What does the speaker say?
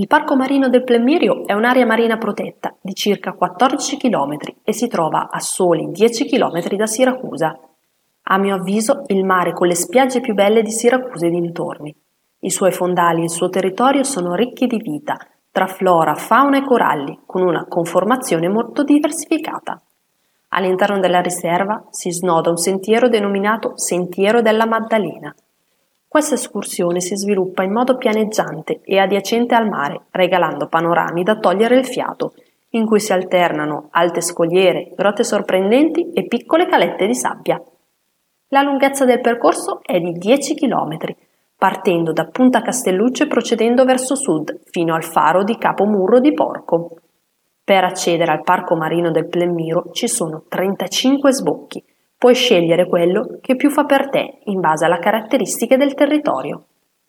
Il Parco Marino del Plemmirio è un'area marina protetta di circa 14 km e si trova a soli 10 km da Siracusa. A mio avviso il mare con le spiagge più belle di Siracusa e dintorni. I suoi fondali e il suo territorio sono ricchi di vita, tra flora, fauna e coralli, con una conformazione molto diversificata. All'interno della riserva si snoda un sentiero denominato Sentiero della Maddalena. Questa escursione si sviluppa in modo pianeggiante e adiacente al mare, regalando panorami da togliere il fiato, in cui si alternano alte scogliere, grotte sorprendenti e piccole calette di sabbia. La lunghezza del percorso è di 10 km, partendo da Punta Castelluccio e procedendo verso sud fino al faro di Capomurro di Porco. Per accedere al parco marino del Plemmiro ci sono 35 sbocchi. Puoi scegliere quello che più fa per te in base alle caratteristiche del territorio.